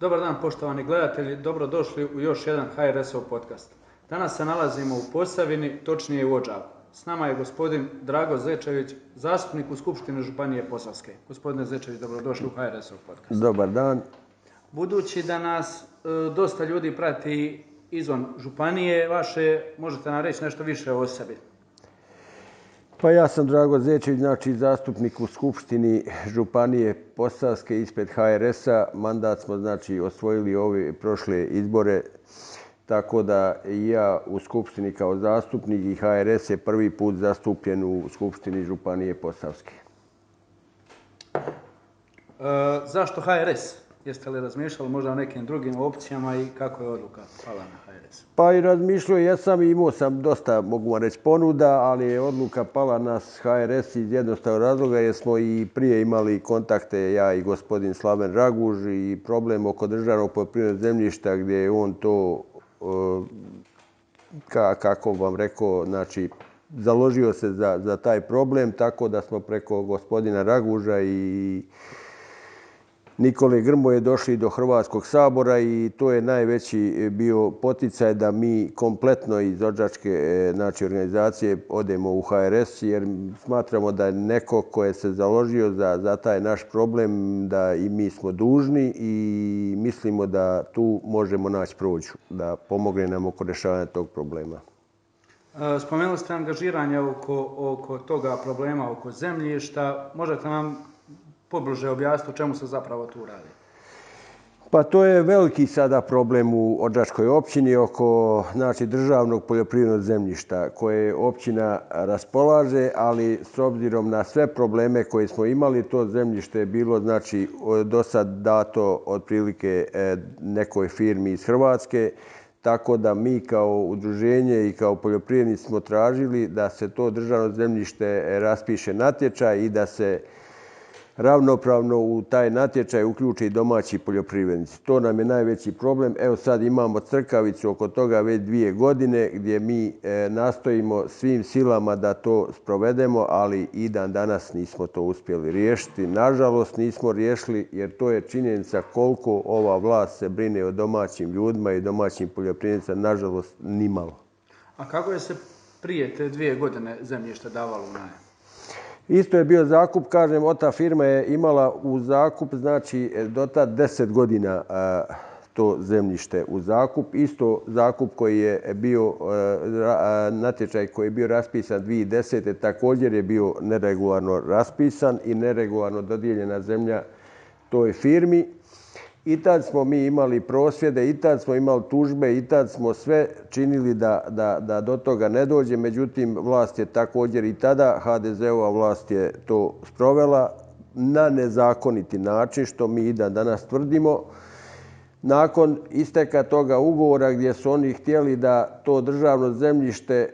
Dobar dan poštovani gledatelji, dobrodošli u još jedan HRS-ov podcast. Danas se nalazimo u Posavini, točnije u Ođaku. S nama je gospodin Drago Zečević, zastupnik u Skupštini Županije Posavske. Gospodine Zečević, dobrodošli u HRS-ov podcast. Dobar dan. Budući da nas e, dosta ljudi prati izvan Županije vaše, možete nam reći nešto više o sebi? Pa ja sam Drago Zečević, znači zastupnik u Skupštini Županije Posavske ispred HRS-a. Mandat smo znači osvojili ove prošle izbore, tako da ja u Skupštini kao zastupnik i HRS je prvi put zastupljen u Skupštini Županije Posavske. E, zašto HRS? Jeste li razmišljali možda o nekim drugim opcijama i kako je odluka pala na HRS? Pa i razmišljao jesam i imao sam dosta, mogu vam reći, ponuda, ali je odluka pala na HRS iz jednostavnog razloga jer smo i prije imali kontakte, ja i gospodin Slaven Raguž i problem oko državnog poljoprivrednog zemljišta gdje je on to, e, ka, kako vam rekao, znači, založio se za, za taj problem, tako da smo preko gospodina Raguža i Nikole Grmoje došli do Hrvatskog sabora i to je najveći e, bio poticaj da mi kompletno iz Ođačke e, znači, organizacije odemo u HRS jer smatramo da je neko ko je se založio za, za taj naš problem da i mi smo dužni i mislimo da tu možemo naći prođu, da pomogne nam oko rešavanja tog problema. E, spomenuli ste angažiranje oko, oko toga problema, oko zemljišta. Možete nam pobliže objasniti o čemu se zapravo tu radi. Pa to je veliki sada problem u Odžačkoj općini oko znači, državnog poljoprivrednog zemljišta koje općina raspolaže, ali s obzirom na sve probleme koje smo imali, to zemljište je bilo znači, do sad dato otprilike e, nekoj firmi iz Hrvatske, tako da mi kao udruženje i kao poljoprivrednici smo tražili da se to državno zemljište raspiše natječaj i da se ravnopravno u taj natječaj uključi domaći poljoprivrednici. To nam je najveći problem. Evo sad imamo crkavicu oko toga već dvije godine gdje mi e, nastojimo svim silama da to sprovedemo, ali i dan danas nismo to uspjeli riješiti. Nažalost nismo riješili jer to je činjenica koliko ova vlast se brine o domaćim ljudima i domaćim poljoprivrednicima. Nažalost, nimalo. A kako je se prije te dvije godine zemljište davalo u najem? Isto je bio zakup, kažem, ota firma je imala u zakup, znači, e, do ta deset godina e, to zemljište u zakup. Isto zakup koji je e, bio, natječaj koji je bio raspisan 2010. također je bio neregularno raspisan i neregularno dodijeljena zemlja toj firmi. I tad smo mi imali prosvjede, i tad smo imali tužbe, i tad smo sve činili da, da, da do toga ne dođe. Međutim, vlast je također i tada, HDZ-ova vlast je to sprovela na nezakoniti način, što mi i da danas tvrdimo. Nakon isteka toga ugovora gdje su oni htjeli da to državno zemljište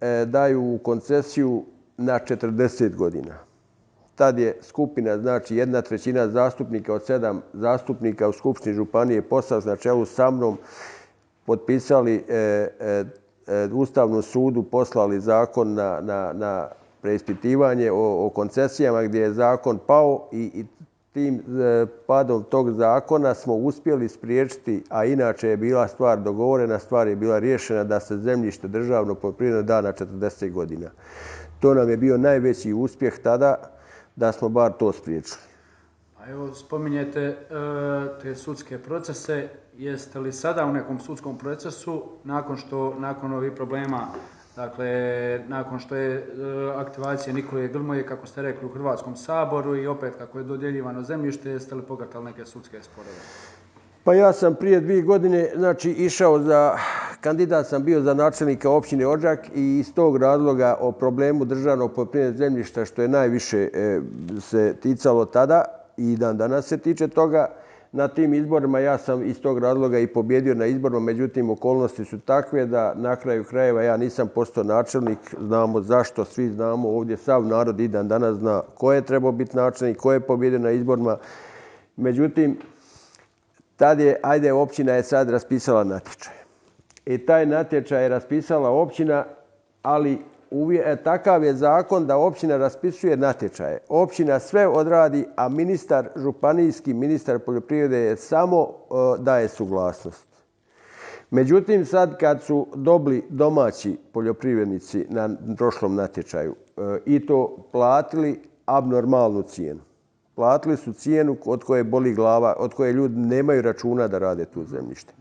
e, daju u koncesiju na 40 godina tad je skupina, znači jedna trećina zastupnika od sedam zastupnika u Skupštini Županije Posavs na čelu sa mnom potpisali e, e, e, Ustavnom sudu, poslali zakon na, na, na preispitivanje o, o koncesijama gdje je zakon pao i, i tim e, padom tog zakona smo uspjeli spriječiti, a inače je bila stvar dogovorena, stvar je bila riješena da se zemljište državno poljoprivredno da na 40 godina. To nam je bio najveći uspjeh tada, da smo bar to spriječili. A evo, spominjete e, te sudske procese. Jeste li sada u nekom sudskom procesu, nakon što, nakon ovih problema, dakle, nakon što je e, aktivacija Nikole Grmoje, kako ste rekli, u Hrvatskom saboru i opet kako je dodjeljivano zemljište, jeste li pogatali neke sudske sporove? Pa ja sam prije dvije godine znači, išao za, kandidat sam bio za načelnika općine Ođak i iz tog razloga o problemu državnog poljoprivrednog zemljišta što je najviše e, se ticalo tada i dan danas se tiče toga, na tim izborima ja sam iz tog razloga i pobjedio na izborima, međutim okolnosti su takve da na kraju krajeva ja nisam postao načelnik, znamo zašto, svi znamo ovdje, sav narod i dan danas zna ko je trebao biti načelnik, ko je pobjedio na izborima. Međutim, tad je, ajde, općina je sad raspisala natječaj. I taj natječaj je raspisala općina, ali uvje, e, takav je zakon da općina raspisuje natječaje. Općina sve odradi, a ministar, županijski ministar poljoprivrede je samo e, daje suglasnost. Međutim, sad kad su dobili domaći poljoprivrednici na prošlom natječaju e, i to platili abnormalnu cijenu, platili su cijenu od koje boli glava, od koje ljudi nemaju računa da rade tu zemljište.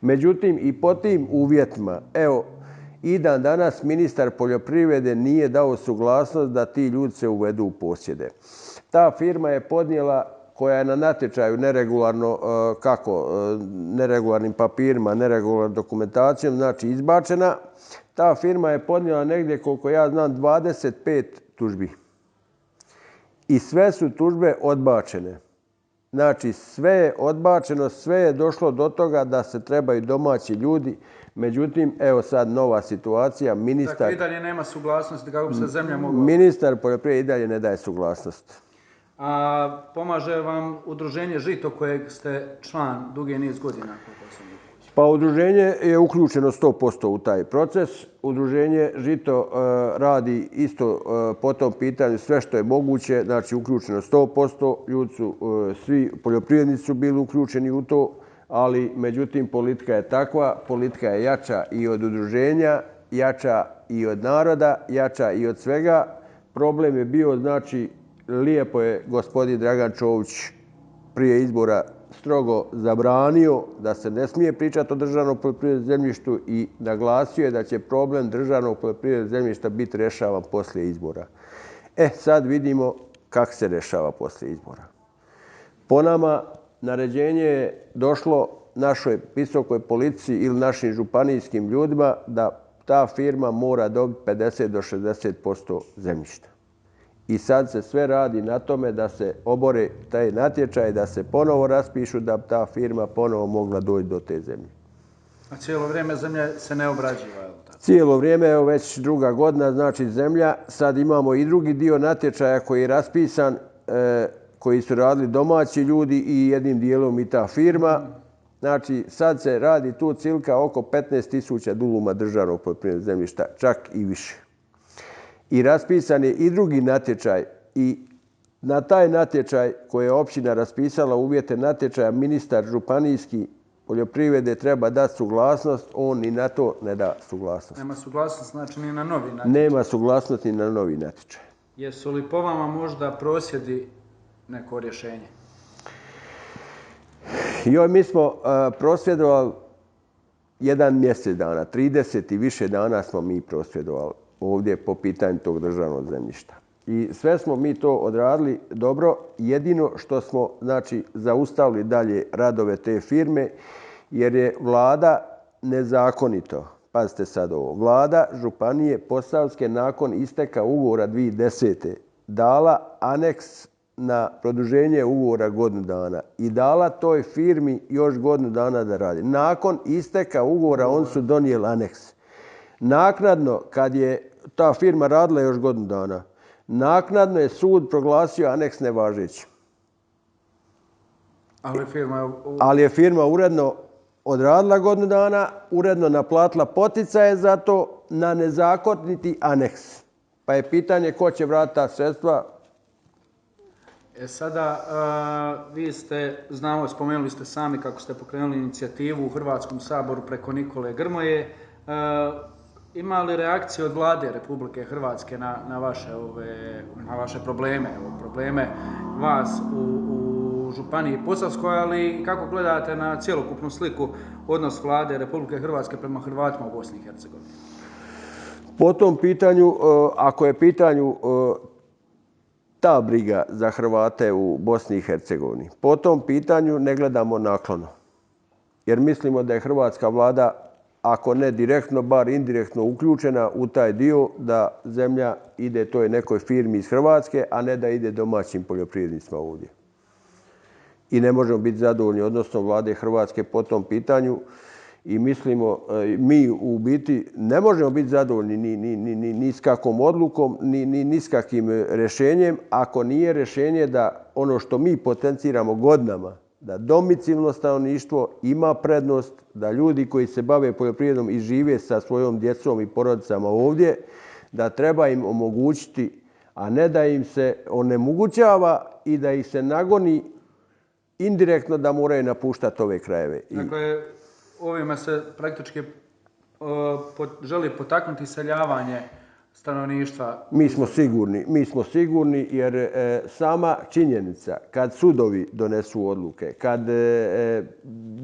Međutim, i po tim uvjetima, evo, i dan danas ministar poljoprivrede nije dao suglasnost da ti ljudi se uvedu u posjede. Ta firma je podnijela koja je na natječaju neregularno, e, kako, e, neregularnim papirima, neregularnom dokumentacijom, znači izbačena. Ta firma je podnijela negdje, koliko ja znam, 25 tužbi i sve su tužbe odbačene. Znači, sve je odbačeno, sve je došlo do toga da se trebaju domaći ljudi. Međutim, evo sad nova situacija. Ministar, dakle, i dalje nema suglasnosti kako bi se zemlja mogla... Ministar poljoprivrede i dalje ne daje suglasnost. A pomaže vam udruženje Žito kojeg ste član duge niz godina, koliko sam Pa udruženje je uključeno 100% u taj proces. Udruženje Žito e, radi isto e, po tom pitanju sve što je moguće, znači uključeno 100%. Ljudi su, e, svi poljoprivrednici su bili uključeni u to, ali međutim politika je takva, politika je jača i od udruženja, jača i od naroda, jača i od svega. Problem je bio, znači, lijepo je gospodin Dragan Čović prije izbora strogo zabranio da se ne smije pričati o državnom poljoprivrednom zemljištu i naglasio je da će problem državnog poljoprivrednog zemljišta biti rešavan poslije izbora. E, sad vidimo kako se rešava poslije izbora. Po nama, naređenje je došlo našoj visokoj policiji ili našim županijskim ljudima da ta firma mora dobiti 50 do 60% zemljišta. I sad se sve radi na tome da se obore taj natječaj, da se ponovo raspišu, da ta firma ponovo mogla doći do te zemlje. A cijelo vrijeme zemlja se ne obrađiva? Cijelo vrijeme, evo već druga godina, znači zemlja. Sad imamo i drugi dio natječaja koji je raspisan, e, koji su radili domaći ljudi i jednim dijelom i ta firma. Znači, sad se radi tu cilka oko 15.000 duluma državnog poljoprivrednog zemljišta, čak i više i raspisan je i drugi natječaj i na taj natječaj koji je općina raspisala uvjete natječaja ministar županijski poljoprivrede treba dati suglasnost, on ni na to ne da suglasnost. Nema suglasnost znači ni na novi natječaj? Nema suglasnost ni na novi natječaj. Jesu li po vama možda prosjedi neko rješenje? Joj, mi smo uh, prosvjedovali jedan mjesec dana, 30 i više dana smo mi prosvjedovali ovdje po pitanju tog državnog zemljišta. I sve smo mi to odradili dobro. Jedino što smo znači, zaustavili dalje radove te firme, jer je vlada nezakonito, pazite sad ovo, vlada Županije Posavske nakon isteka ugovora 2010. dala aneks na produženje ugovora godinu dana i dala toj firmi još godinu dana da radi. Nakon isteka ugovora on su donijeli aneks. Naknadno, kad je ta firma radila još godinu dana, naknadno je sud proglasio aneks nevažeći. Ali firma. Ali je firma uredno odradila godinu dana, uredno naplatila poticaje za to na nezakoniti aneks. Pa je pitanje ko će vratiti ta sredstva. E sada, uh, vi ste, znamo, spomenuli ste sami kako ste pokrenuli inicijativu u Hrvatskom saboru preko Nikole Grmoje. Uh, ima li reakcije od vlade Republike Hrvatske na, na, vaše, ove, na vaše probleme, ove, probleme vas u, u Županiji Posavskoj, ali kako gledate na cijelokupnu sliku odnos vlade Republike Hrvatske prema Hrvatima u Bosni i Hercegovini? Po tom pitanju, e, ako je pitanju e, ta briga za Hrvate u Bosni i Hercegovini, po tom pitanju ne gledamo naklono. Jer mislimo da je Hrvatska vlada ako ne direktno, bar indirektno uključena u taj dio da zemlja ide toj nekoj firmi iz Hrvatske, a ne da ide domaćim poljoprivrednicima ovdje. I ne možemo biti zadovoljni odnosno vlade Hrvatske po tom pitanju i mislimo, e, mi u biti ne možemo biti zadovoljni ni, ni, ni, ni, ni s kakvom odlukom, ni, ni, ni s kakvim rešenjem, ako nije rešenje da ono što mi potenciramo godinama, da domicilno stanovništvo ima prednost, da ljudi koji se bave poljoprivredom i žive sa svojom djecom i porodicama ovdje, da treba im omogućiti, a ne da im se onemogućava i da ih se nagoni indirektno da moraju napuštati ove krajeve. Dakle, ovima se praktički e, želi potaknuti seljavanje stanovništva? Mi smo sigurni, mi smo sigurni jer e, sama činjenica kad sudovi donesu odluke, kad e, e,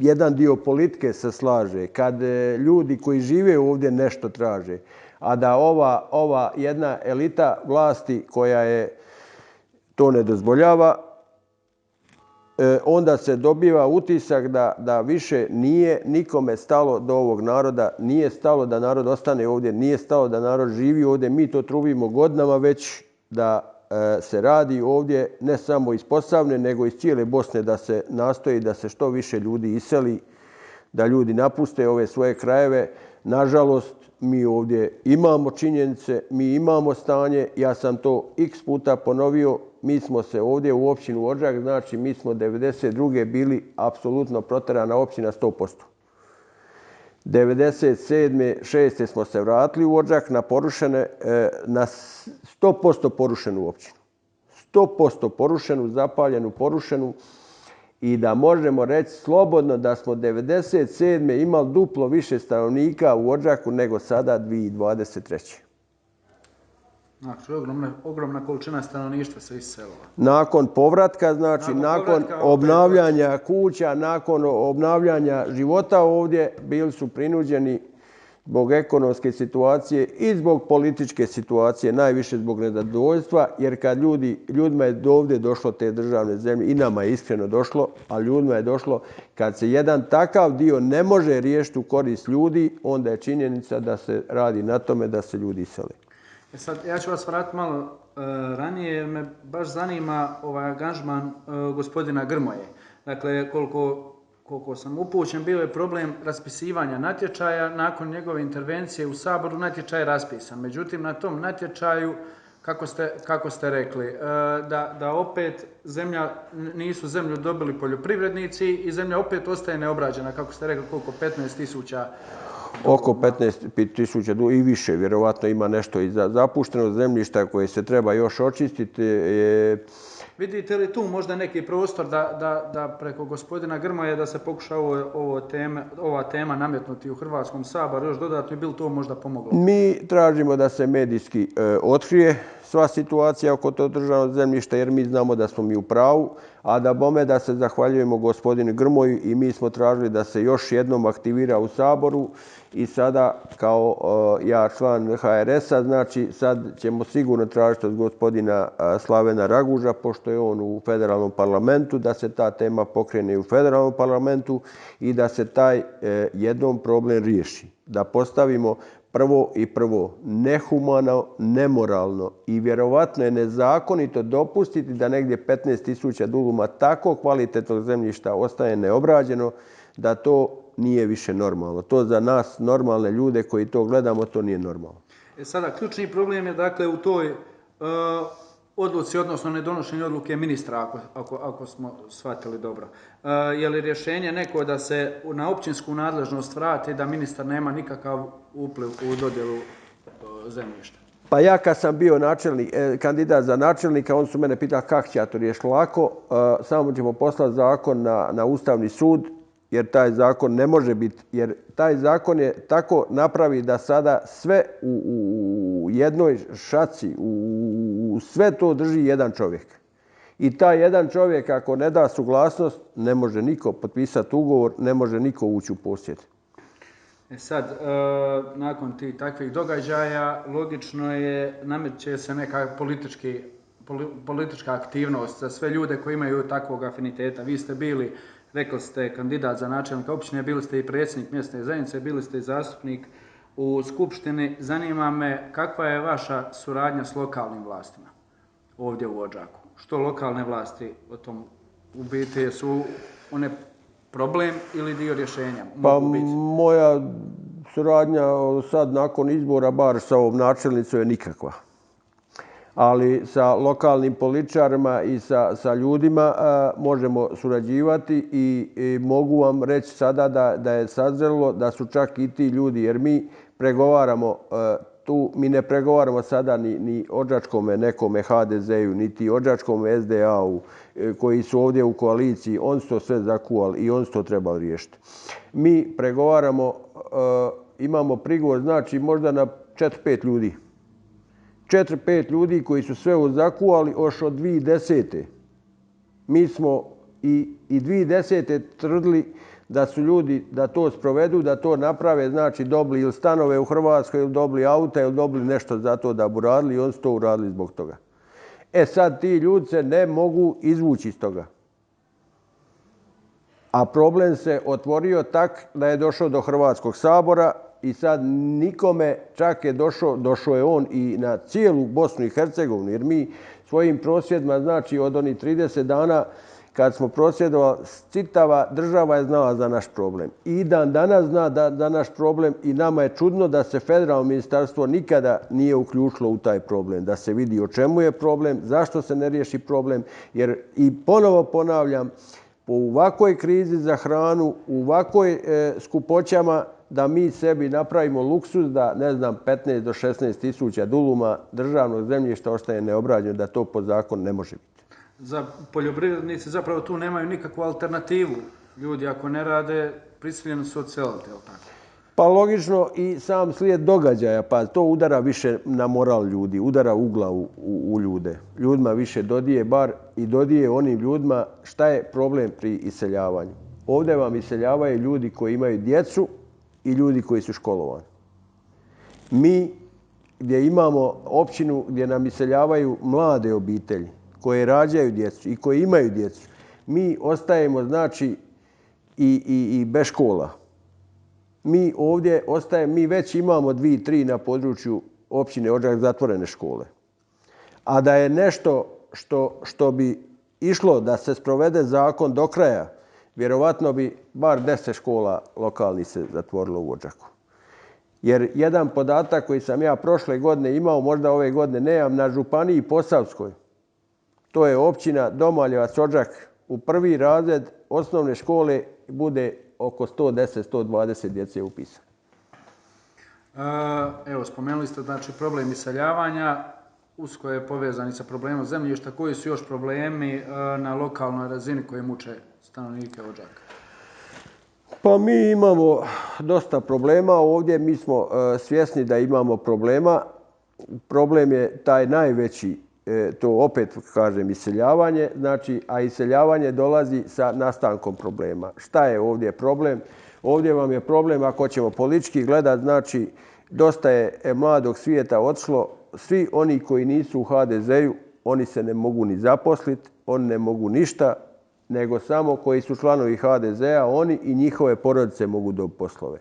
jedan dio politike se slaže, kad e, ljudi koji žive ovdje nešto traže, a da ova, ova jedna elita vlasti koja je to ne dozvoljava, E, onda se dobiva utisak da, da više nije nikome stalo do ovog naroda, nije stalo da narod ostane ovdje, nije stalo da narod živi ovdje. Mi to trubimo godinama već da e, se radi ovdje ne samo iz Posavne, nego iz cijele Bosne da se nastoji da se što više ljudi iseli, da ljudi napuste ove svoje krajeve. Nažalost, mi ovdje imamo činjenice, mi imamo stanje, ja sam to x puta ponovio, mi smo se ovdje u općinu Ođak, znači mi smo 92. bili apsolutno proterana općina 100%. 97. 6. smo se vratili u Ođak na porušene, e, na 100% porušenu općinu. 100% porušenu, zapaljenu, porušenu i da možemo reći slobodno da smo 97. imali duplo više stanovnika u Ođaku nego sada 2023. Znači, ogromna, ogromna količina stanovništva se iselila. Nakon povratka, znači, nakon, nakon povratka, obnavljanja kuća, nakon obnavljanja života ovdje, bili su prinuđeni zbog ekonomske situacije i zbog političke situacije, najviše zbog nezadovoljstva, jer kad ljudi, ljudima je do ovdje došlo te državne zemlje, i nama je iskreno došlo, a ljudima je došlo, kad se jedan takav dio ne može riješiti u korist ljudi, onda je činjenica da se radi na tome da se ljudi isele. E sad, ja ću vas vratiti malo uh, ranije, jer me baš zanima ovaj angažman uh, gospodina Grmoje. Dakle, koliko, koliko sam upućen, bio je problem raspisivanja natječaja. Nakon njegove intervencije u Saboru natječaj je raspisan. Međutim, na tom natječaju, kako ste, kako ste rekli, e, da, da opet zemlja, nisu zemlju dobili poljoprivrednici i zemlja opet ostaje neobrađena, kako ste rekli, koliko 15 tisuća oko 15 tisuća i više. Vjerovatno ima nešto i za zapušteno zemljišta koje se treba još očistiti. Je... Vidite li tu možda neki prostor da, da, da preko gospodina Grmoje da se pokuša ovo, ovo teme, ova tema nametnuti u Hrvatskom saboru još dodatno i bi to možda pomoglo? Mi tražimo da se medijski e, otkrije sva situacija oko to državno zemljišta jer mi znamo da smo mi u pravu, a da bome da se zahvaljujemo gospodinu Grmoju i mi smo tražili da se još jednom aktivira u Saboru i sada kao e, ja član HRS-a, znači sad ćemo sigurno tražiti od gospodina e, Slavena Raguža, pošto je on u federalnom parlamentu, da se ta tema pokrene u federalnom parlamentu i da se taj e, jednom problem riješi. Da postavimo prvo i prvo nehumano, nemoralno i vjerovatno je nezakonito dopustiti da negdje 15.000 duluma tako kvalitetnog zemljišta ostaje neobrađeno, da to nije više normalno. To za nas, normalne ljude koji to gledamo, to nije normalno. E sada, ključni problem je dakle u toj uh, odluci, odnosno nedonošenje odluke ministra, ako, ako, ako smo shvatili dobro. E, je li rješenje neko da se na općinsku nadležnost vrati da ministar nema nikakav upliv u dodjelu e, zemljišta? Pa ja kad sam bio načelnik, e, kandidat za načelnika, on su mene pitali kako će ja to riješiti lako. e, samo ćemo poslati zakon na, na Ustavni sud jer taj zakon ne može biti, jer taj zakon je tako napravi da sada sve u, u jednoj šaci, u, u sve to drži jedan čovjek. I taj jedan čovjek ako ne da suglasnost, ne može niko potpisati ugovor, ne može niko ući u posjed. E sad, e, nakon tih takvih događaja, logično je, nameće se neka politički, politička aktivnost za sve ljude koji imaju takvog afiniteta. Vi ste bili rekli ste kandidat za načelnika općine, bili ste i predsjednik mjesne zajednice, bili ste i zastupnik u Skupštini. Zanima me kakva je vaša suradnja s lokalnim vlastima ovdje u Ođaku? Što lokalne vlasti o tom u biti su one problem ili dio rješenja? Pa moja suradnja sad nakon izbora bar sa ovom načelnicom je nikakva ali sa lokalnim političarima i sa, sa ljudima a, možemo surađivati i, i mogu vam reći sada da, da je sazrelo da su čak i ti ljudi, jer mi pregovaramo a, tu mi ne pregovaramo sada ni, ni ođačkome nekome HDZ-u, niti ođačkome SDA-u e, koji su ovdje u koaliciji. On su to sve zakuvali i on su to trebali riješiti. Mi pregovaramo, imamo prigovor, znači možda na 4-5 ljudi. 4-5 ljudi koji su sve zakuvali još od 2010. Mi smo i, i 2010. tvrdili da su ljudi da to sprovedu, da to naprave, znači dobili ili stanove u Hrvatskoj, ili dobili auta, ili dobili nešto za to da bi uradili i oni su to uradili zbog toga. E sad ti ljudi se ne mogu izvući iz toga. A problem se otvorio tak da je došao do Hrvatskog sabora i sad nikome čak je došao, došao je on i na cijelu Bosnu i Hercegovinu, jer mi svojim prosvjedima, znači od onih 30 dana, kad smo prosvjedovali, citava država je znala za naš problem. I dan danas zna da, da naš problem i nama je čudno da se federalno ministarstvo nikada nije uključilo u taj problem. Da se vidi o čemu je problem, zašto se ne riješi problem. Jer i ponovo ponavljam, po ovakvoj krizi za hranu, u ovakvoj e, skupoćama, da mi sebi napravimo luksus da, ne znam, 15 do 16 tisuća duluma državnog zemljišta ostaje neobrađeno, da to po zakon ne može biti za poljoprivrednici zapravo tu nemaju nikakvu alternativu. Ljudi ako ne rade, prisiljeni su odseliti, je li tako? Pa logično i sam slijed događaja, pa to udara više na moral ljudi, udara ugla u, u, u ljude. Ljudima više dodije bar i dodije onim ljudima šta je problem pri iseljavanju. Ovdje vam iseljavaju ljudi koji imaju djecu i ljudi koji su školovani. Mi gdje imamo općinu gdje nam iseljavaju mlade obitelji, koje rađaju djecu i koje imaju djecu, mi ostajemo, znači, i, i, i bez škola. Mi ovdje ostaje, mi već imamo dvi, tri na području općine Odžak zatvorene škole. A da je nešto što, što bi išlo da se sprovede zakon do kraja, vjerovatno bi bar deset škola lokalni se zatvorilo u Ođaku. Jer jedan podatak koji sam ja prošle godine imao, možda ove godine nemam, na Županiji Posavskoj, to je općina Domaljevac Ođak u prvi razred osnovne škole bude oko 110-120 djece upisano. E, evo, spomenuli ste znači problem iseljavanja, usko je povezani sa problemom zemljišta. Koji su još problemi e, na lokalnoj razini koje muče stanovnike Ođaka? Pa mi imamo dosta problema ovdje. Mi smo e, svjesni da imamo problema. Problem je taj najveći E, to opet kažem iseljavanje, znači, a iseljavanje dolazi sa nastankom problema. Šta je ovdje problem? Ovdje vam je problem, ako ćemo politički gledati, znači, dosta je e, mladog svijeta odšlo, svi oni koji nisu u HDZ-u, oni se ne mogu ni zaposliti, oni ne mogu ništa, nego samo koji su članovi HDZ-a, oni i njihove porodice mogu do poslove.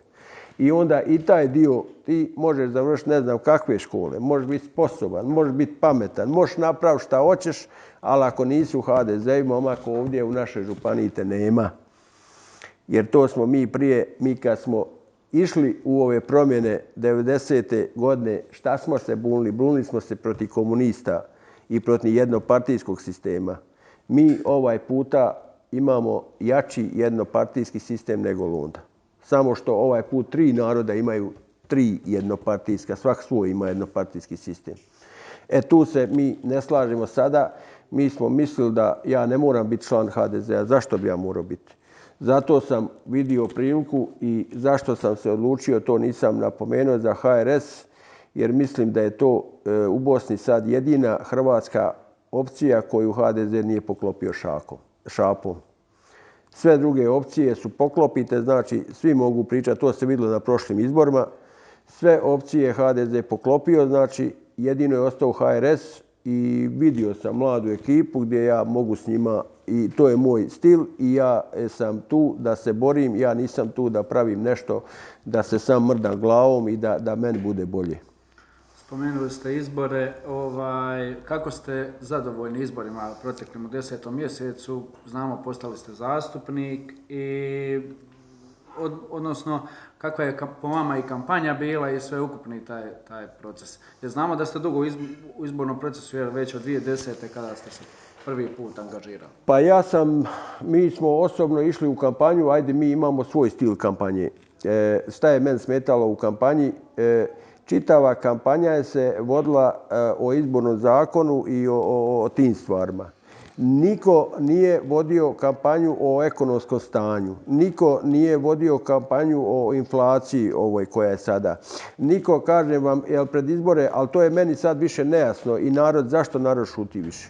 I onda i taj dio ti možeš završiti ne znam kakve škole, možeš biti sposoban, možeš biti pametan, možeš napraviti šta hoćeš, ali ako nisi u HDZ i momak ovdje u našoj županiji te nema. Jer to smo mi prije, mi kad smo išli u ove promjene 90. godine, šta smo se bunili? Bunili smo se proti komunista i proti jednopartijskog sistema. Mi ovaj puta imamo jači jednopartijski sistem nego Lunda samo što ovaj put tri naroda imaju tri jednopartijska, svak svoj ima jednopartijski sistem. E tu se mi ne slažemo sada. Mi smo mislili da ja ne moram biti član HDZ-a. Zašto bi ja morao biti? Zato sam vidio priliku i zašto sam se odlučio, to nisam napomenuo za HRS, jer mislim da je to e, u Bosni sad jedina hrvatska opcija koju HDZ nije poklopio šakom, šapom. Sve druge opcije su poklopite, znači svi mogu pričati, to se vidilo na prošlim izborima. Sve opcije HDZ poklopio, znači jedino je ostao HRS i vidio sam mladu ekipu gdje ja mogu s njima i to je moj stil i ja sam tu da se borim, ja nisam tu da pravim nešto da se sam mrdam glavom i da, da meni bude bolje. Spomenuli ste izbore. Ovaj, kako ste zadovoljni izborima proteklim u desetom mjesecu? Znamo, postali ste zastupnik i od, odnosno kakva je po vama i kampanja bila i sve ukupni taj, taj proces. Jer znamo da ste dugo u izbornom procesu jer već od 2010. kada ste se prvi put angažirali. Pa ja sam, mi smo osobno išli u kampanju, ajde mi imamo svoj stil kampanje. E, šta je men smetalo u kampanji? E, čitava kampanja je se vodila e, o izbornom zakonu i o, o, o tim stvarima. Niko nije vodio kampanju o ekonomskom stanju. Niko nije vodio kampanju o inflaciji ovoj koja je sada. Niko, kaže vam, jel pred izbore, ali to je meni sad više nejasno i narod, zašto narod šuti više?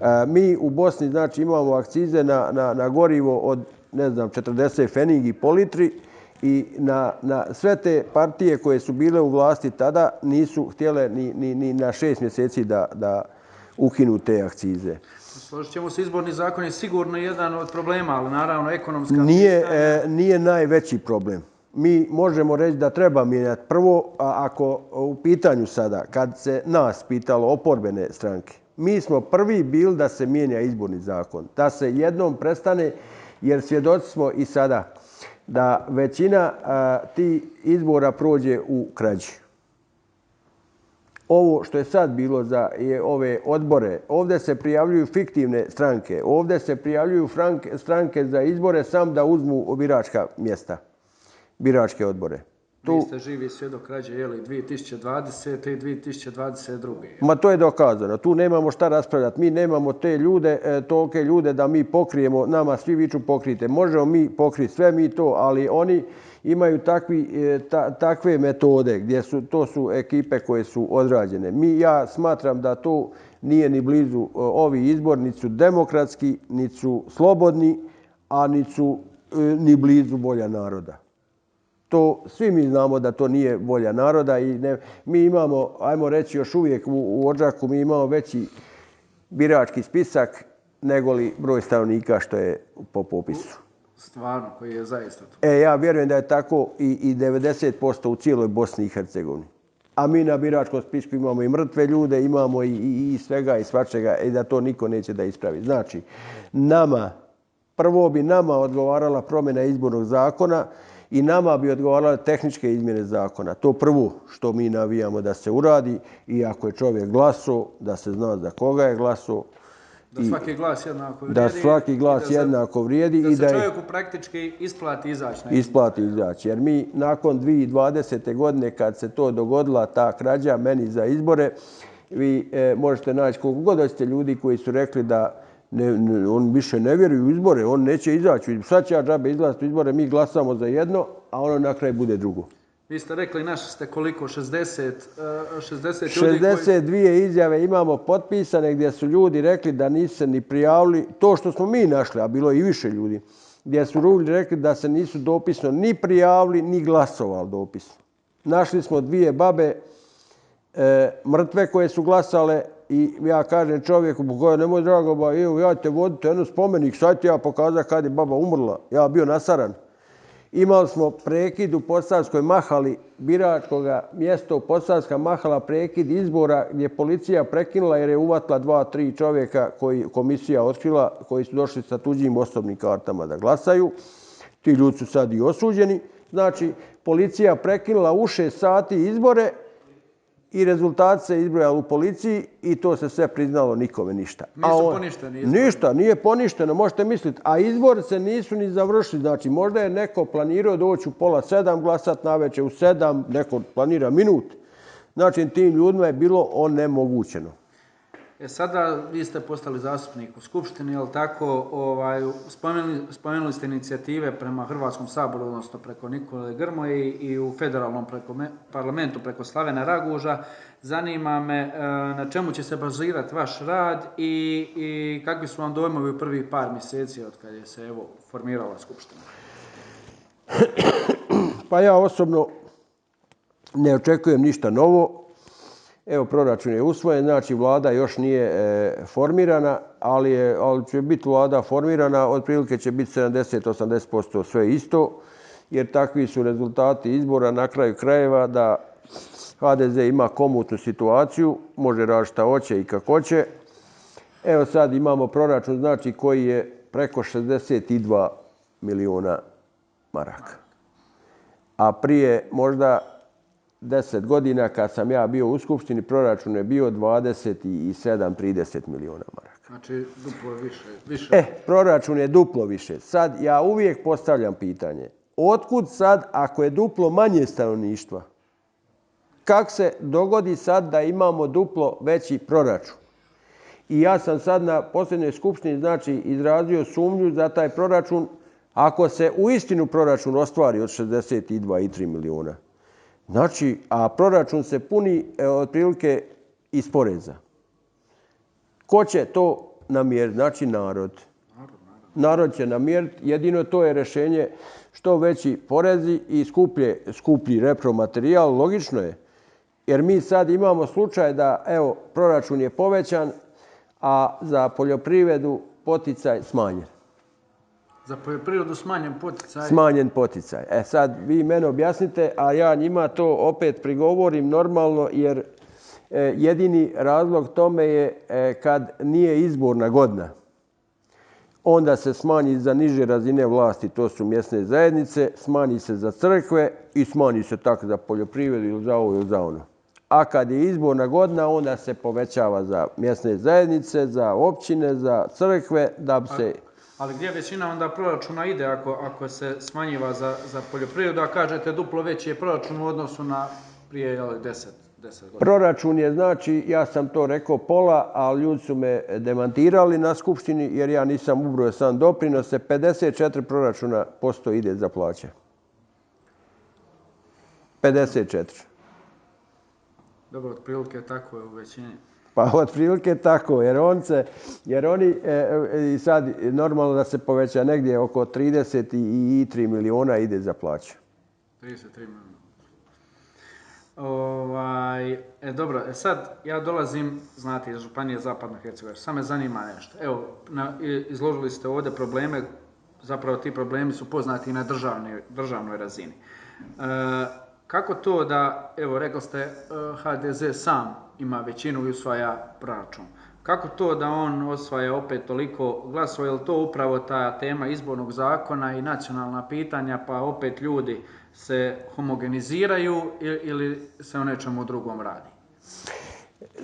E, mi u Bosni, znači, imamo akcize na, na, na gorivo od, ne znam, 40 feningi po litri i na, na sve te partije koje su bile u vlasti tada nisu htjele ni, ni, ni na šest mjeseci da, da ukinu te akcize. Složit ćemo se, izborni zakon je sigurno jedan od problema, ali naravno ekonomska... Nije, e, nije najveći problem. Mi možemo reći da treba mijenjati. Prvo, a, ako u pitanju sada, kad se nas pitalo oporbene stranke, mi smo prvi bili da se mijenja izborni zakon. Da se jednom prestane, jer svjedoci smo i sada da većina a, ti izbora prođe u krađi. Ovo što je sad bilo za je ove odbore, ovdje se prijavljuju fiktivne stranke, ovdje se prijavljuju franke, stranke za izbore sam da uzmu biračka mjesta, biračke odbore. Tu... Vi ste živi svjedok krađe, je li 2020. i 2022. Ma to je dokazano. Tu nemamo šta raspravljati. Mi nemamo te ljude, e, tolike ljude da mi pokrijemo, nama svi viču pokrite. Možemo mi pokriti sve mi to, ali oni imaju takvi, e, ta, takve metode gdje su, to su ekipe koje su odrađene. Mi, ja smatram da to nije ni blizu e, ovi izbor, ni su demokratski, ni su slobodni, a ni su e, ni blizu volja naroda. To, svi mi znamo da to nije volja naroda i ne, mi imamo, ajmo reći još uvijek u, u Ođaku, mi imamo veći birački spisak nego li broj stanovnika što je po popisu stvarno, koji je zaista to. E, ja vjerujem da je tako i, i 90% u cijeloj Bosni i Hercegovini. A mi na biračkom spisku imamo i mrtve ljude, imamo i, i, i svega i svačega i da to niko neće da ispravi. Znači, nama, prvo bi nama odgovarala promjena izbornog zakona i nama bi odgovarale tehničke izmjene zakona. To prvo što mi navijamo da se uradi i ako je čovjek glaso, da se zna za koga je glaso, Da svaki glas jednako vrijedi. Da svaki glas da jednako vrijedi. Da se čovjeku praktički isplati izaći. Isplati izaći. Jer mi nakon 2020. godine kad se to dogodila, ta krađa meni za izbore, vi e, možete naći koliko god hoćete ljudi koji su rekli da ne, ne, on više ne vjeruju u izbore, on neće izaći. Sad će ja džabe izlaziti u izbore, mi glasamo za jedno, a ono na kraj bude drugo. Vi ste rekli, naši ste koliko? 60, 60 ljudi 62 koji... izjave imamo potpisane gdje su ljudi rekli da nisu ni prijavili to što smo mi našli, a bilo i više ljudi, gdje su ljudi rekli da se nisu dopisno ni prijavili, ni glasovali dopisno. Našli smo dvije babe e, mrtve koje su glasale i ja kažem čovjeku, koja nemoj drago, ba, evo, ja te vodite jednu spomenik, sad ti ja pokazam kad je baba umrla. Ja bio nasaran. Imali smo prekid u Podsavskoj mahali biračkog mjesta u Podsavska mahala prekid izbora gdje policija prekinula jer je uvatla dva, tri čovjeka koji komisija otkrila koji su došli sa tuđim osobnim kartama da glasaju. Ti ljudi su sad i osuđeni. Znači, policija prekinula u šest sati izbore i rezultat se izbrojali u policiji i to se sve priznalo nikome ništa. Nisu poništeni izbori? Ništa, nije poništeno, možete misliti. A izbor se nisu ni završili. Znači, možda je neko planirao doći u pola sedam glasat na večer, u sedam, neko planira minut. Znači, tim ljudima je bilo onemogućeno. E sada vi ste postali zastupnik u Skupštini, je tako? Ovaj, spomenuli, spomenuli ste inicijative prema Hrvatskom saboru, odnosno preko Nikole Grmoje i u federalnom preko me, parlamentu preko Slavena Raguža. Zanima me e, na čemu će se bazirati vaš rad i, i kakvi su vam dojmovi u prvih par mjeseci od kad je se evo, formirala Skupština? Pa ja osobno ne očekujem ništa novo. Evo, proračun je usvojen, znači vlada još nije e, formirana, ali, je, ali će biti vlada formirana, otprilike će biti 70-80% sve isto, jer takvi su rezultati izbora na kraju krajeva da HDZ ima komutnu situaciju, može raditi šta hoće i kako hoće. Evo sad imamo proračun znači koji je preko 62 miliona maraka. A prije možda 10 godina kad sam ja bio u Skupštini, proračun je bio 27-30 miliona maraka. Znači duplo više, više. E, proračun je duplo više. Sad ja uvijek postavljam pitanje. Otkud sad, ako je duplo manje stanovništva, Kak se dogodi sad da imamo duplo veći proračun? I ja sam sad na posljednjoj skupštini znači izrazio sumnju za taj proračun ako se u istinu proračun ostvari od 62,3 miliona. Znači, a proračun se puni e, otprilike iz poreza. Ko će to namjeriti? Znači narod. Narod će namjeriti. Jedino to je rešenje što veći porezi i skuplje, skuplji repromaterijal. Logično je. Jer mi sad imamo slučaj da evo, proračun je povećan, a za poljoprivredu poticaj smanjen. Za poljoprivredu smanjen poticaj? Smanjen poticaj. E sad, vi mene objasnite, a ja njima to opet prigovorim normalno, jer e, jedini razlog tome je e, kad nije izborna godina. Onda se smanji za niže razine vlasti, to su mjesne zajednice, smanji se za crkve i smanji se tako za poljoprivredu ili za ovo ili za ono a kad je izborna godina, onda se povećava za mjesne zajednice, za općine, za crkve, da bi se... Ali gdje većina onda proračuna ide ako, ako se smanjiva za, za poljoprivredu, a kažete duplo veći je proračun u odnosu na prije 10, 10 godina? Proračun je, znači, ja sam to rekao pola, ali ljudi su me demantirali na skupštini, jer ja nisam ubrojao sam doprinose, 54 proračuna posto ide za plaće. 54. Dobro, otprilike tako je u većini. Pa otprilike tako, jer, on se, jer oni, i e, i sad normalno da se poveća negdje oko 33 miliona ide za plaću. 33 miliona. Ovaj, e, dobro, e, sad ja dolazim, znate, iz Županije Zapadna Hercegovina. Samo me zanima nešto. Evo, na, izložili ste ovdje probleme, zapravo ti problemi su poznati na državnoj, državnoj razini. E, Kako to da, evo, rekli ste, e, HDZ sam ima većinu i usvaja proračun. Kako to da on osvaja opet toliko glasova? Je li to upravo ta tema izbornog zakona i nacionalna pitanja, pa opet ljudi se homogeniziraju ili se o nečemu drugom radi?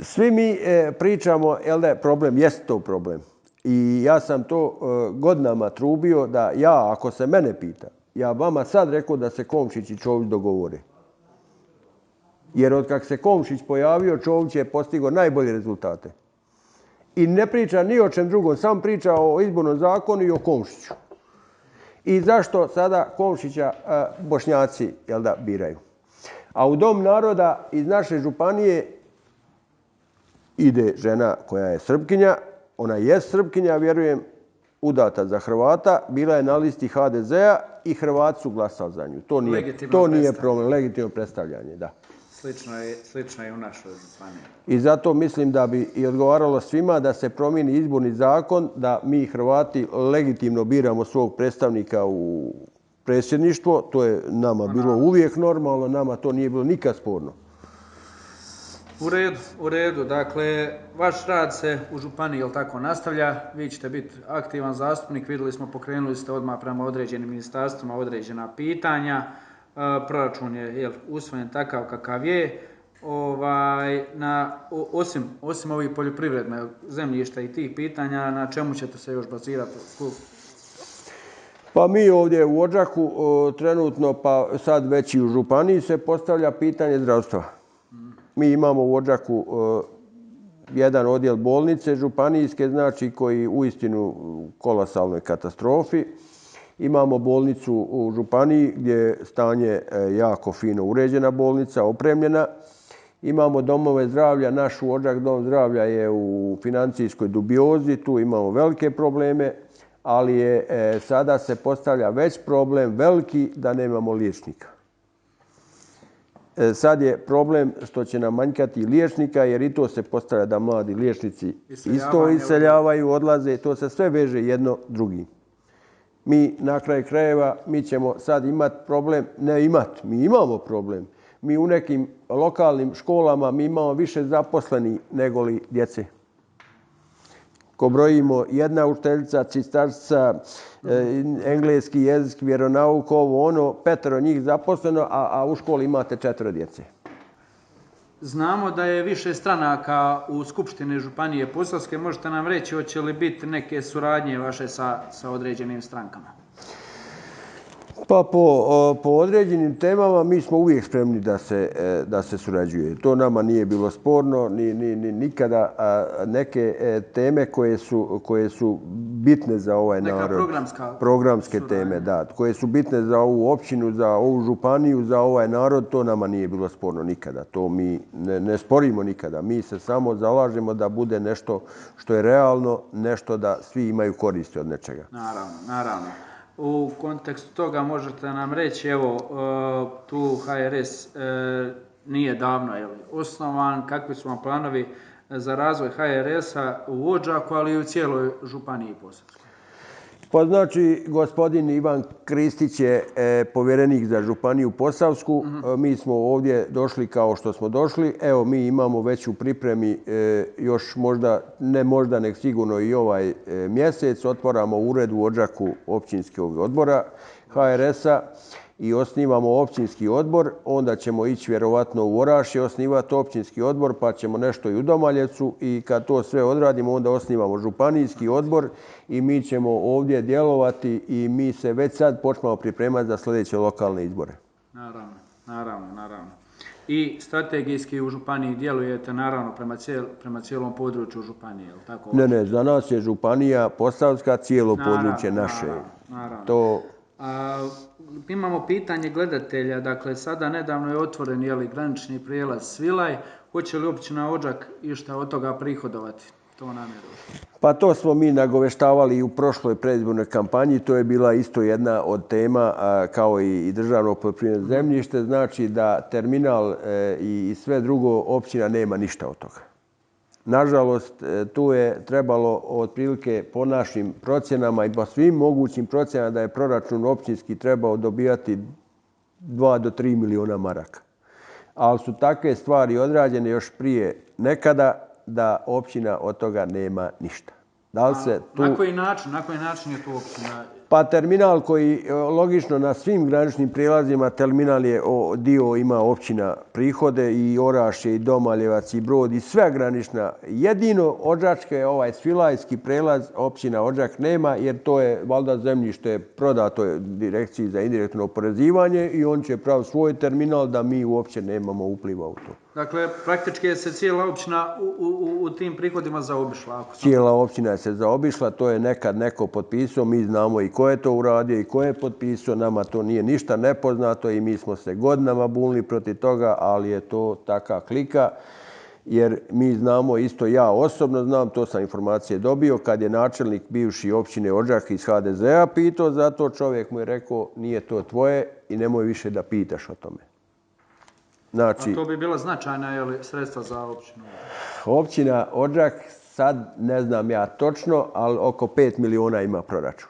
Svi mi e, pričamo, jel da je problem, jest to problem. I ja sam to e, godinama trubio da ja, ako se mene pita, ja vama sad rekao da se Komšić i Čović dogovore. Jer od kak se Komšić pojavio, Čović je postigo najbolje rezultate. I ne priča ni o čem drugom, sam priča o izbornom zakonu i o Komšiću. I zašto sada Komšića a, bošnjaci jel da, biraju? A u Dom naroda iz naše županije ide žena koja je Srpkinja. Ona je Srpkinja, vjerujem, udata za Hrvata. Bila je na listi HDZ-a i Hrvat su glasali za nju. To nije, to nije problem, legitimno predstavljanje, da. Slično je, slično je u našoj županiji. I zato mislim da bi i odgovaralo svima da se promijeni izborni zakon, da mi Hrvati legitimno biramo svog predstavnika u predsjedništvo. To je nama bilo uvijek normalno, nama to nije bilo nikad sporno. U redu, u redu. Dakle, vaš rad se u Županiji, jel tako, nastavlja. Vi ćete biti aktivan zastupnik. Videli smo, pokrenuli ste odmah prema određenim ministarstvima određena pitanja proračun je jel, usvojen takav kakav je. Ovaj, na, osim, osim ovih poljoprivredne zemljišta i tih pitanja, na čemu ćete se još bazirati? Pa mi ovdje u Ođaku trenutno, pa sad već i u Županiji se postavlja pitanje zdravstva. Mi imamo u Ođaku jedan odjel bolnice županijske, znači koji u istinu u kolosalnoj katastrofi. Imamo bolnicu u Županiji gdje je stanje e, jako fino uređena bolnica, opremljena. Imamo domove zdravlja, naš uođak dom zdravlja je u financijskoj dubiozi, tu imamo velike probleme, ali je e, sada se postavlja već problem veliki da nemamo liječnika. E, sad je problem što će nam manjkati liječnika, jer i to se postavlja da mladi liječnici isto iseljavaju, odlaze, to se sve veže jedno drugim mi na kraj krajeva, mi ćemo sad imati problem, ne imati, mi imamo problem. Mi u nekim lokalnim školama, mi imamo više zaposleni nego li djece. Ko brojimo jedna učiteljica, čistarca, e, engleski jezik, vjeronauk, ovo ono, petero njih zaposleno, a, a u školi imate četiri djece. Znamo da je više stranaka u Skupštine Županije Poslavske. Možete nam reći, hoće li biti neke suradnje vaše sa, sa određenim strankama? Pa po, po određenim temama mi smo uvijek spremni da se, e, da se surađuje. To nama nije bilo sporno ni, ni, ni nikada. Neke e, teme koje su, koje su bitne za ovaj Neka narod. programska Programske suradnja. teme, da. Koje su bitne za ovu općinu, za ovu županiju, za ovaj narod, to nama nije bilo sporno nikada. To mi ne, ne sporimo nikada. Mi se samo zalažemo da bude nešto što je realno, nešto da svi imaju koristi od nečega. Naravno, naravno. U kontekstu toga možete nam reći, evo, e, tu HRS e, nije davno je osnovan, kakvi su vam planovi za razvoj HRS-a u Ođaku, ali i u cijeloj Županiji Posavskoj. Pa znači, gospodin Ivan Kristić je e, povjerenik za Županiju Posavsku. E, Mi smo ovdje došli kao što smo došli. Evo, mi imamo već u pripremi e, još možda, ne možda, nek sigurno i ovaj e, mjesec. Otvaramo ured u Odžaku općinskog odbora HRS-a i osnivamo općinski odbor, onda ćemo ići vjerovatno u Orašje, osnivati općinski odbor, pa ćemo nešto i u Domaljecu i kad to sve odradimo, onda osnivamo županijski odbor i mi ćemo ovdje djelovati i mi se već sad počnemo pripremati za sljedeće lokalne izbore. Naravno, naravno, naravno. I strategijski u Županiji djelujete naravno prema, cijel, prema cijelom području Županije, je li tako? Ne, ne, za nas je Županija Posavska, cijelo Naravno, područje naše. Naravno, naravno. To A, imamo pitanje gledatelja, dakle sada nedavno je otvoren jeli, granični prijelaz Svilaj, hoće li općina Ođak išta od toga prihodovati? To nam je došlo. Pa to smo mi nagoveštavali i u prošloj predizbornoj kampanji. To je bila isto jedna od tema kao i državno poljoprivredno zemljište. Znači da terminal e, i sve drugo općina nema ništa od toga. Nažalost, e, tu je trebalo otprilike po našim procjenama i po svim mogućim procjenama da je proračun općinski trebao dobijati 2 do 3 miliona maraka. Ali su takve stvari odrađene još prije nekada da općina od toga nema ništa. Da li se tu... Na koji način, na koji način je to općina? Pa terminal koji e, logično na svim graničnim prijelazima terminal je o, dio ima općina prihode i Orašje i Domaljevac i Brod i sve granična. Jedino Odžačka je ovaj Svilajski prelaz općina Odžak nema jer to je valjda zemljište prodato je direkciji za indirektno oporezivanje i on će prav svoj terminal da mi uopće nemamo upliva u to. Dakle, praktički je se cijela općina u, u, u, tim prihodima zaobišla. Ako sam... Cijela općina se zaobišla, to je nekad neko potpisao, mi znamo i ko je to uradio i ko je potpisao, nama to nije ništa nepoznato i mi smo se godinama bunili protiv toga, ali je to taka klika, jer mi znamo, isto ja osobno znam, to sam informacije dobio, kad je načelnik bivši općine Odžak iz HDZ-a pitao za to, čovjek mu je rekao nije to tvoje i nemoj više da pitaš o tome. Znači, A to bi bila značajna jeli, sredstva za općinu. Općina Odžak sad ne znam ja točno, ali oko 5 miliona ima proračun.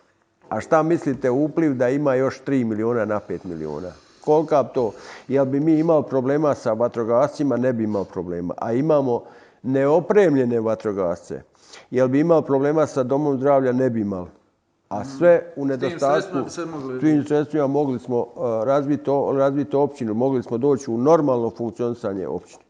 A šta mislite upliv da ima još 3 miliona na 5 miliona? Kolika to? Jel bi mi imali problema sa vatrogascima? Ne bi imali problema. A imamo neopremljene vatrogasce. Jel bi imali problema sa domom zdravlja? Ne bi imali. A sve u nedostatku, tim sredstvima mogli smo uh, razviti, razviti općinu, mogli smo doći u normalno funkcionisanje općine.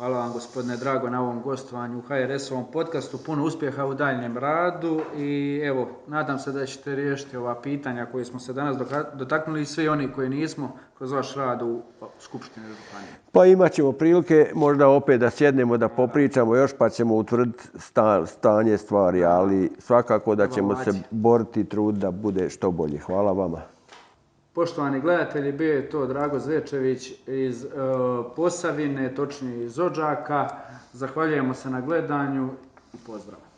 Hvala vam gospodine Drago na ovom gostovanju u HRS-ovom podcastu. Puno uspjeha u daljnjem radu i evo, nadam se da ćete riješiti ova pitanja koje smo se danas dotaknuli i svi oni koji nismo kroz vaš rad u Skupštini Županije. Pa imat ćemo prilike možda opet da sjednemo, da popričamo još pa ćemo utvrditi sta, stanje stvari, ali svakako da ćemo se boriti i trud da bude što bolje. Hvala vama. Poštovani gledatelji, bio je to Drago Zvečević iz e, Posavine, točnije iz Odžaka. Zahvaljujemo se na gledanju i pozdrav.